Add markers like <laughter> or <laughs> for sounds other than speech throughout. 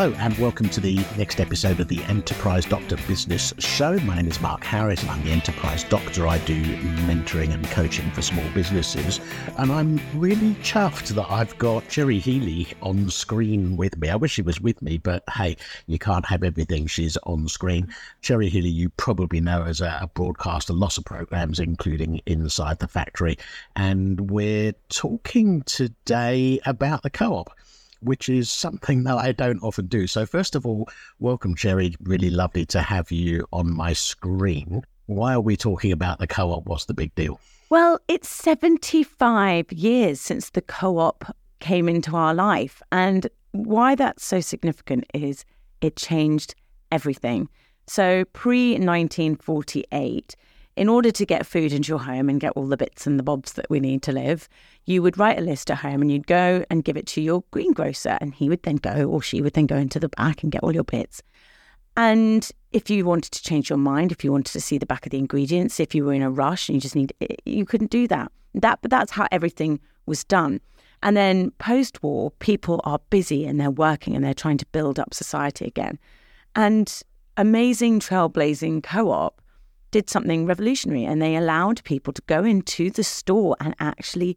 Hello, and welcome to the next episode of the Enterprise Doctor Business Show. My name is Mark Harris, and I'm the Enterprise Doctor. I do mentoring and coaching for small businesses, and I'm really chuffed that I've got Cherry Healey on screen with me. I wish she was with me, but hey, you can't have everything. She's on screen. Cherry Healey, you probably know as a, broadcaster, lots of programs, including Inside the Factory, and we're talking today about the co-op which is something that I don't often do. So, first of all, welcome, Cherry. Really lovely to have you on my screen. Why are we talking about the co op? What's the big deal? Well, it's 75 years since the co op came into our life. And why that's so significant is it changed everything. So, pre 1948, in order to get food into your home and get all the bits and the bobs that we need to live, you would write a list at home and you'd go and give it to your greengrocer, and he would then go or she would then go into the back and get all your bits. And if you wanted to change your mind, if you wanted to see the back of the ingredients, if you were in a rush and you just need, you couldn't do that. That, but that's how everything was done. And then post war, people are busy and they're working and they're trying to build up society again. And amazing trailblazing co op did something revolutionary and they allowed people to go into the store and actually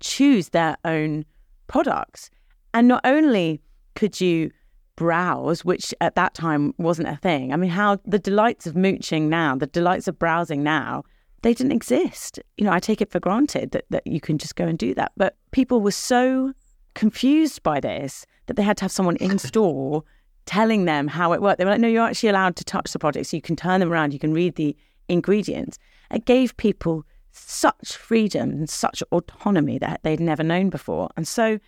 choose their own products. And not only could you browse, which at that time wasn't a thing. I mean, how the delights of mooching now, the delights of browsing now, they didn't exist. You know, I take it for granted that, that you can just go and do that. But people were so confused by this that they had to have someone in <laughs> store telling them how it worked. They were like, no, you're actually allowed to touch the products. You can turn them around. You can read the ingredients. It gave people such freedom and such autonomy that they'd never known before. And so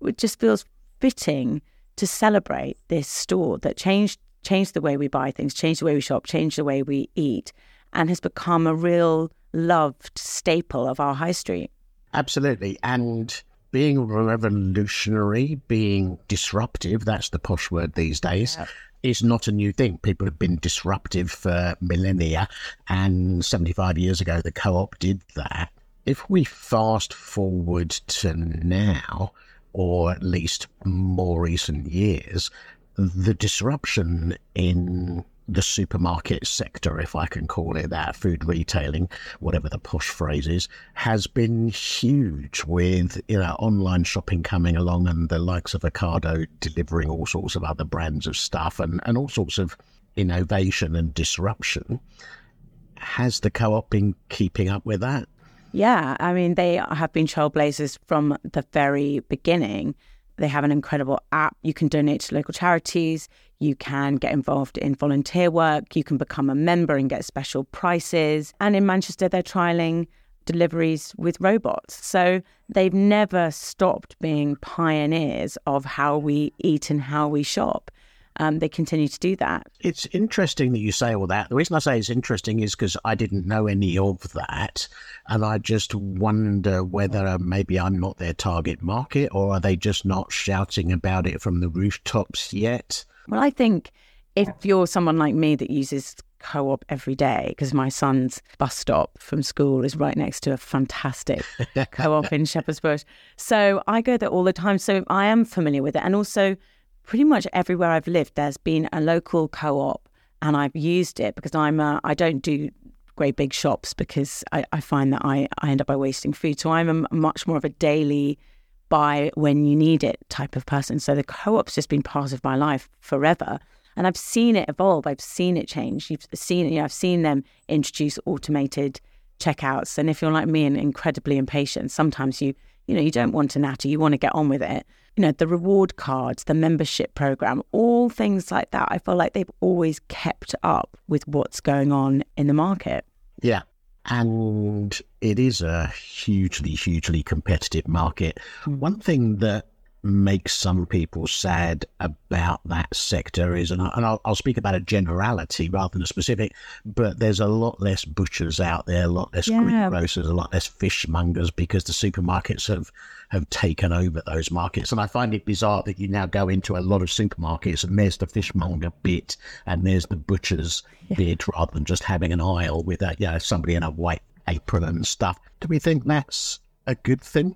it just feels fitting to celebrate this store that changed changed the way we buy things, changed the way we shop, changed the way we eat, and has become a real loved staple of our high street. Absolutely. And being revolutionary, being disruptive, that's the posh word these days. Yeah is not a new thing. People have been disruptive for millennia, and 75 years ago, the co op did that. If we fast forward to now, or at least more recent years, the disruption in the supermarket sector, if I can call it that, food retailing, whatever the push phrase is, has been huge with you know online shopping coming along and the likes of Ocado delivering all sorts of other brands of stuff and, and all sorts of innovation and disruption. Has the co-op been keeping up with that? Yeah, I mean they have been trailblazers from the very beginning. They have an incredible app. You can donate to local charities. You can get involved in volunteer work. You can become a member and get special prices. And in Manchester, they're trialing deliveries with robots. So they've never stopped being pioneers of how we eat and how we shop um, they continue to do that. It's interesting that you say all that. The reason I say it's interesting is because I didn't know any of that. And I just wonder whether maybe I'm not their target market or are they just not shouting about it from the rooftops yet? Well, I think if you're someone like me that uses co op every day, because my son's bus stop from school is right next to a fantastic <laughs> co op in Shepherd's Bush. So I go there all the time. So I am familiar with it. And also, pretty much everywhere I've lived, there's been a local co-op, and I've used it because I'm a, I don't do great big shops because I, I find that I, I end up by wasting food. So I'm a much more of a daily buy when you need it type of person. So the co-op's just been part of my life forever. And I've seen it evolve. I've seen it change. You've seen, you know, I've seen them introduce automated checkouts. And if you're like me and incredibly impatient, sometimes you, you know, you don't want to natter. You want to get on with it you know, the reward cards, the membership program, all things like that. I feel like they've always kept up with what's going on in the market. Yeah. And it is a hugely, hugely competitive market. Mm. One thing that makes some people sad about that sector is, and, I, will speak about a generality rather than a specific, but there's a lot less butchers out there, a lot less yeah. greengrocers, a lot less fishmongers because the supermarkets have have taken over those markets. And I find it bizarre that you now go into a lot of supermarkets and there's the fishmonger bit and there's the butcher's yeah. bit rather than just having an aisle with a, you know, somebody in a white apron and stuff. Do we think that's a good thing?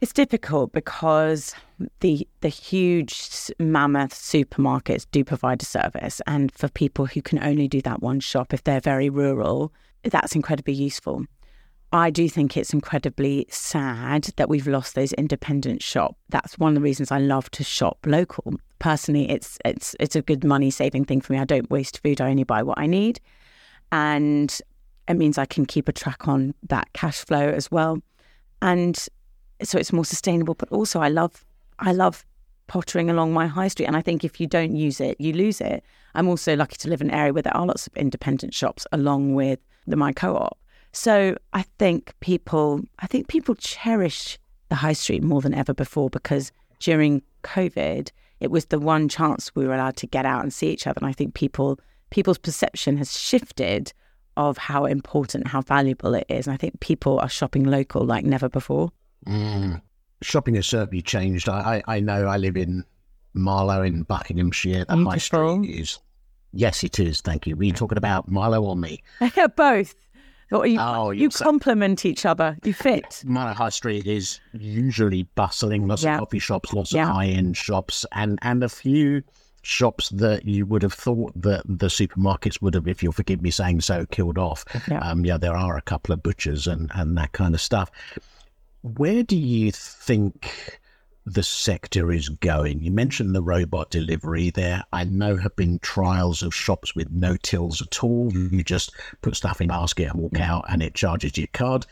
It's difficult because the the huge mammoth supermarkets do provide a service, and for people who can only do that one shop, if they're very rural, that's incredibly useful. I do think it's incredibly sad that we've lost those independent shop. That's one of the reasons I love to shop local. Personally, it's it's it's a good money saving thing for me. I don't waste food. I only buy what I need, and it means I can keep a track on that cash flow as well. And so it's more sustainable. But also, I love I love pottering along my high street, and I think if you don't use it, you lose it. I'm also lucky to live in an area where there are lots of independent shops along with the my co-op. So I think people I think people cherish the high street more than ever before because during COVID it was the one chance we were allowed to get out and see each other. And I think people people's perception has shifted of how important, how valuable it is. And I think people are shopping local like never before. Mm. Shopping has certainly changed. I, I, I, know I live in Marlow in Buckinghamshire. The high street is. Yes, it is. Thank you. Were you talking about Marlow or me? <laughs> Both. You, oh, you complement each other. You fit. Marlow High Street is usually bustling. Lots yeah. of coffee shops, lots yeah. of high-end shops, and and a few shops that you would have thought that the supermarkets would have, if you'll forgive me saying so, killed off. Yeah, um, yeah there are a couple of butchers and, and that kind of stuff. Where do you think the sector is going. You mentioned the robot delivery there. I know have been trials of shops with no tills at all. You just put stuff in a basket and walk out and it charges your card.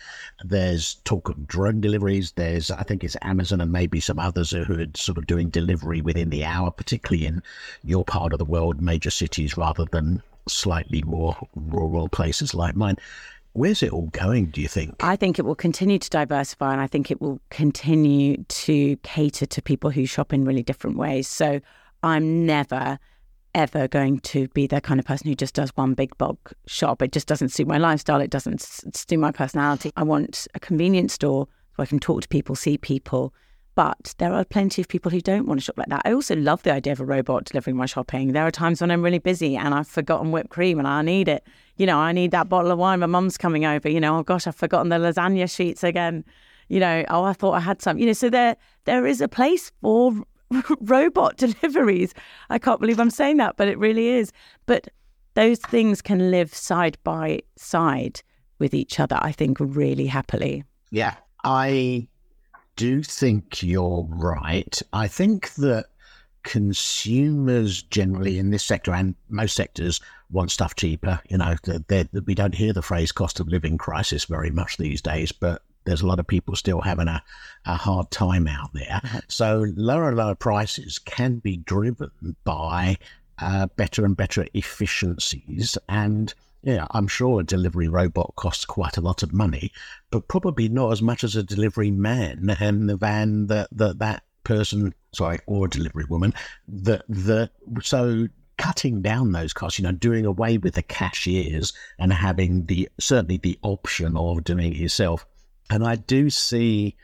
There's talk of drone deliveries. There's, I think it's Amazon and maybe some others who are sort of doing delivery within the hour, particularly in your part of the world, major cities rather than slightly more rural places like mine. Where's it all going, do you think? I think it will continue to diversify and I think it will continue to cater to people who shop in really different ways. So I'm never, ever going to be the kind of person who just does one big bulk shop. It just doesn't suit my lifestyle. It doesn't suit my personality. I want a convenience store where I can talk to people, see people, but there are plenty of people who don't want to shop like that. I also love the idea of a robot delivering my shopping. There are times when I'm really busy and I've forgotten whipped cream and I need it. You know, I need that bottle of wine. My mum's coming over. You know, oh gosh, I've forgotten the lasagna sheets again. You know, oh, I thought I had some. You know, so there there is a place for <laughs> robot <laughs> deliveries. I can't believe I'm saying that, but it really is. But those things can live side by side with each other, I think, really happily. Yeah. I do think you're right. I think that consumers generally in this sector and most sectors want stuff cheaper. You know, we don't hear the phrase cost of living crisis very much these days, but there's a lot of people still having a, a hard time out there. So lower and lower prices can be driven by uh, better and better efficiencies and yeah, I'm sure a delivery robot costs quite a lot of money, but probably not as much as a delivery man and the van that that, that person, sorry, or a delivery woman, that the so cutting down those costs, you know, doing away with the cashiers and having the certainly the option of doing it yourself. And I do see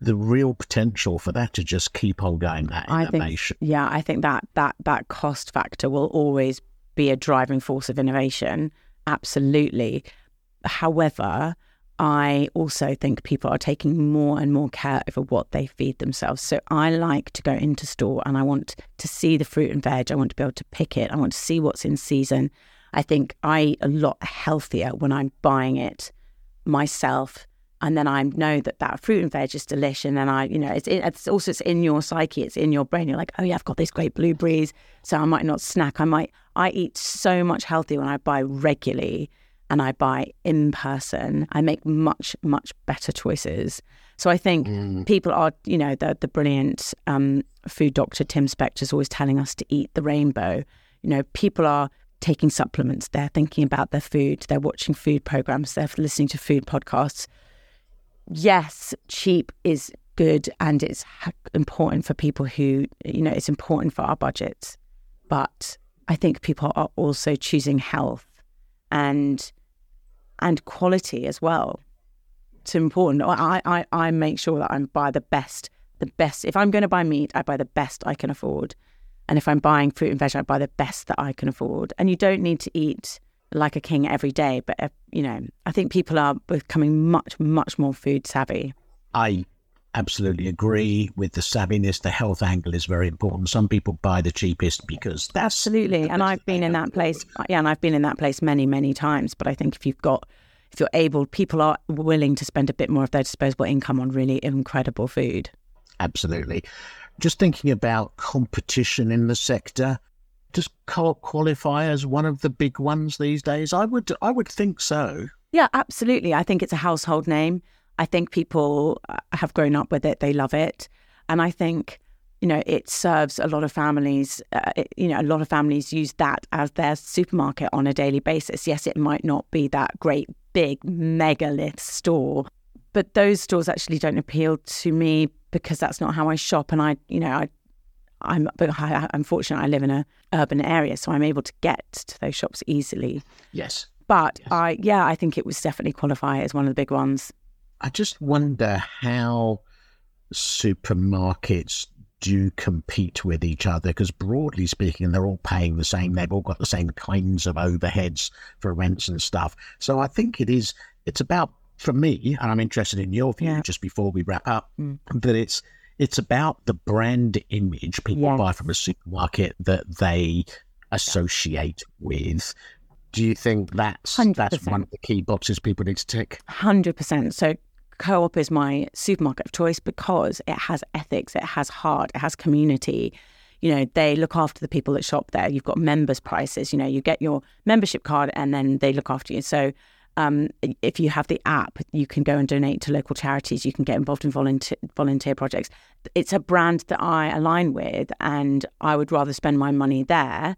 the real potential for that to just keep on going that innovation. I think, yeah, I think that that that cost factor will always be a driving force of innovation absolutely. However, I also think people are taking more and more care over what they feed themselves. So I like to go into store and I want to see the fruit and veg. I want to be able to pick it. I want to see what's in season. I think I eat a lot healthier when I'm buying it myself. And then I know that that fruit and veg is delicious. And then I, you know, it's, it's also it's in your psyche, it's in your brain. You're like, oh yeah, I've got these great blueberries, so I might not snack. I might I eat so much healthier when I buy regularly and I buy in person. I make much, much better choices. So I think mm. people are, you know, the, the brilliant um, food doctor Tim Spector is always telling us to eat the rainbow. You know, people are taking supplements, they're thinking about their food, they're watching food programs, they're listening to food podcasts. Yes, cheap is good and it's important for people who, you know, it's important for our budgets. But I think people are also choosing health and and quality as well. It's important. I, I, I make sure that I buy the best, the best. If I'm going to buy meat, I buy the best I can afford. And if I'm buying fruit and veg, I buy the best that I can afford. And you don't need to eat like a king every day, but uh, you know, I think people are becoming much, much more food savvy. I absolutely agree with the savviness. The health angle is very important. Some people buy the cheapest because that's absolutely. And I've been in that place. Yeah, and I've been in that place many, many times. But I think if you've got, if you're able, people are willing to spend a bit more of their disposable income on really incredible food. Absolutely. Just thinking about competition in the sector, does co-op qualify as one of the big ones these days? I would, I would think so. Yeah, absolutely. I think it's a household name. I think people uh, have grown up with it, they love it. And I think, you know, it serves a lot of families. Uh, it, you know, a lot of families use that as their supermarket on a daily basis. Yes, it might not be that great, big, megalith store, but those stores actually don't appeal to me because that's not how I shop. And I, you know, I, I'm, unfortunately, I live in a urban area, so I'm able to get to those shops easily. Yes. But yes. I, yeah, I think it was definitely qualify as one of the big ones. I just wonder how supermarkets do compete with each other because broadly speaking they're all paying the same they've all got the same kinds of overheads for rents and stuff so i think it is it's about for me and i'm interested in your view yeah. just before we wrap up mm. that it's it's about the brand image people yes. buy from a supermarket that they associate with do you think that's 100%. that's one of the key boxes people need to tick 100% so Co-op is my supermarket of choice because it has ethics, it has heart, it has community. You know, they look after the people that shop there. You've got members' prices. You know, you get your membership card and then they look after you. So um, if you have the app, you can go and donate to local charities. You can get involved in volunteer, volunteer projects. It's a brand that I align with, and I would rather spend my money there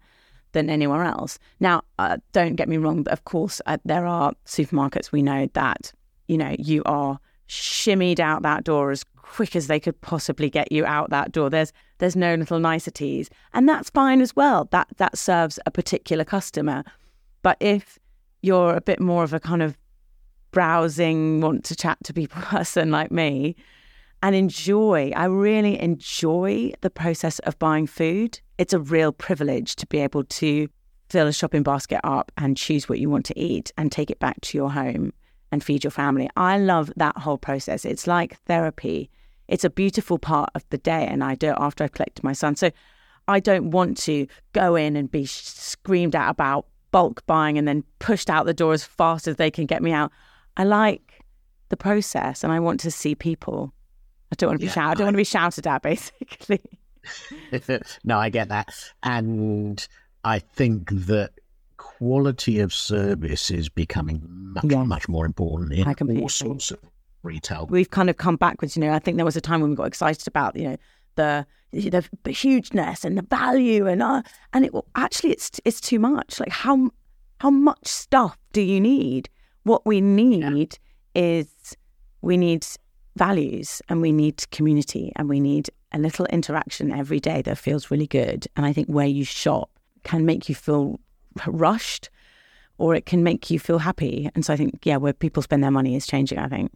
than anywhere else. Now, uh, don't get me wrong, but of course, uh, there are supermarkets we know that you know you are shimmied out that door as quick as they could possibly get you out that door. There's there's no little niceties, and that's fine as well. That that serves a particular customer. But if you're a bit more of a kind of browsing, want to chat to people <laughs> person like me, and enjoy, I really enjoy the process of buying food. It's a real privilege to be able to fill a shopping basket up and choose what you want to eat and take it back to your home and feed your family. I love that whole process. It's like therapy. It's a beautiful part of the day, and I do it after I collect my son. So I don't want to go in and be screamed at about bulk buying and then pushed out the door as fast as they can get me out. I like the process, and I want to see people. I don't want to be yeah, shouted. I don't I... want to be shouted at, <laughs> basically. <laughs> no, I get that, and I think that quality of service is becoming much, yeah. much more important in all sorts of retail. We've kind of come backwards. You know, I think there was a time when we got excited about, you know, the the, hugeness and the value and uh, and it actually it's it's too much. Like how how much stuff do you need? What we need yeah. is we need values and we need community and we need a little interaction every day that feels really good. And I think where you shop can make you feel rushed or it can make you feel happy. And so I think, yeah, where people spend their money is changing, I think.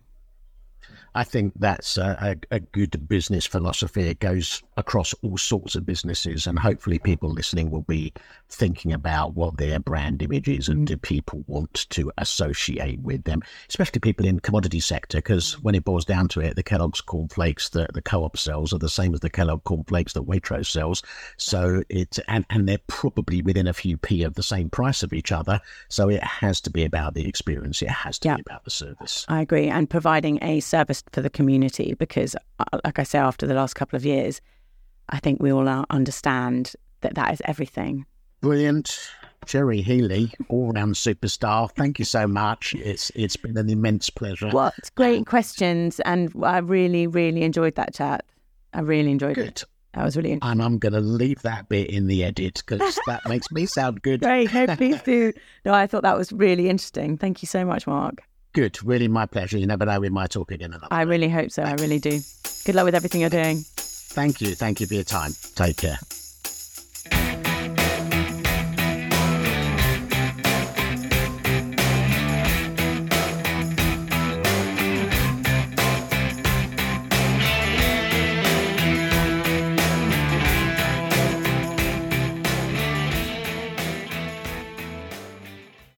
I think that's a, a, a, good business philosophy. It goes across all sorts of businesses, and hopefully, people listening will be thinking about what their brand image is and mm. do people want to associate with them, especially people in the commodity sector. Because when it boils down to it, the Kellogg's cornflakes that the co-op sells are the same as the Kellogg cornflakes that Waitrose sells. So it and and they're probably within a few p of the same price of each other. So it has to be about the experience. It has to be about the service. I agree, and providing a service for the community because, uh, like I say, after the last couple of years, I think we all understand that that is everything. Brilliant. Cherry Healey, all round superstar. Thank you so much. It's it's been an immense pleasure. What great questions, and I really really enjoyed that chat. I really enjoyed good. it. That was really interesting. And I'm going to leave that bit in the edit because <laughs> that makes me sound good. Great, no, please do. No, I thought that was really interesting. Thank you so much, Mark. Good. Really my pleasure. You never know, we might talk again another I really hope so. Thank I really do. Good luck with everything you're doing. Thank you. Thank you for your time. Take care.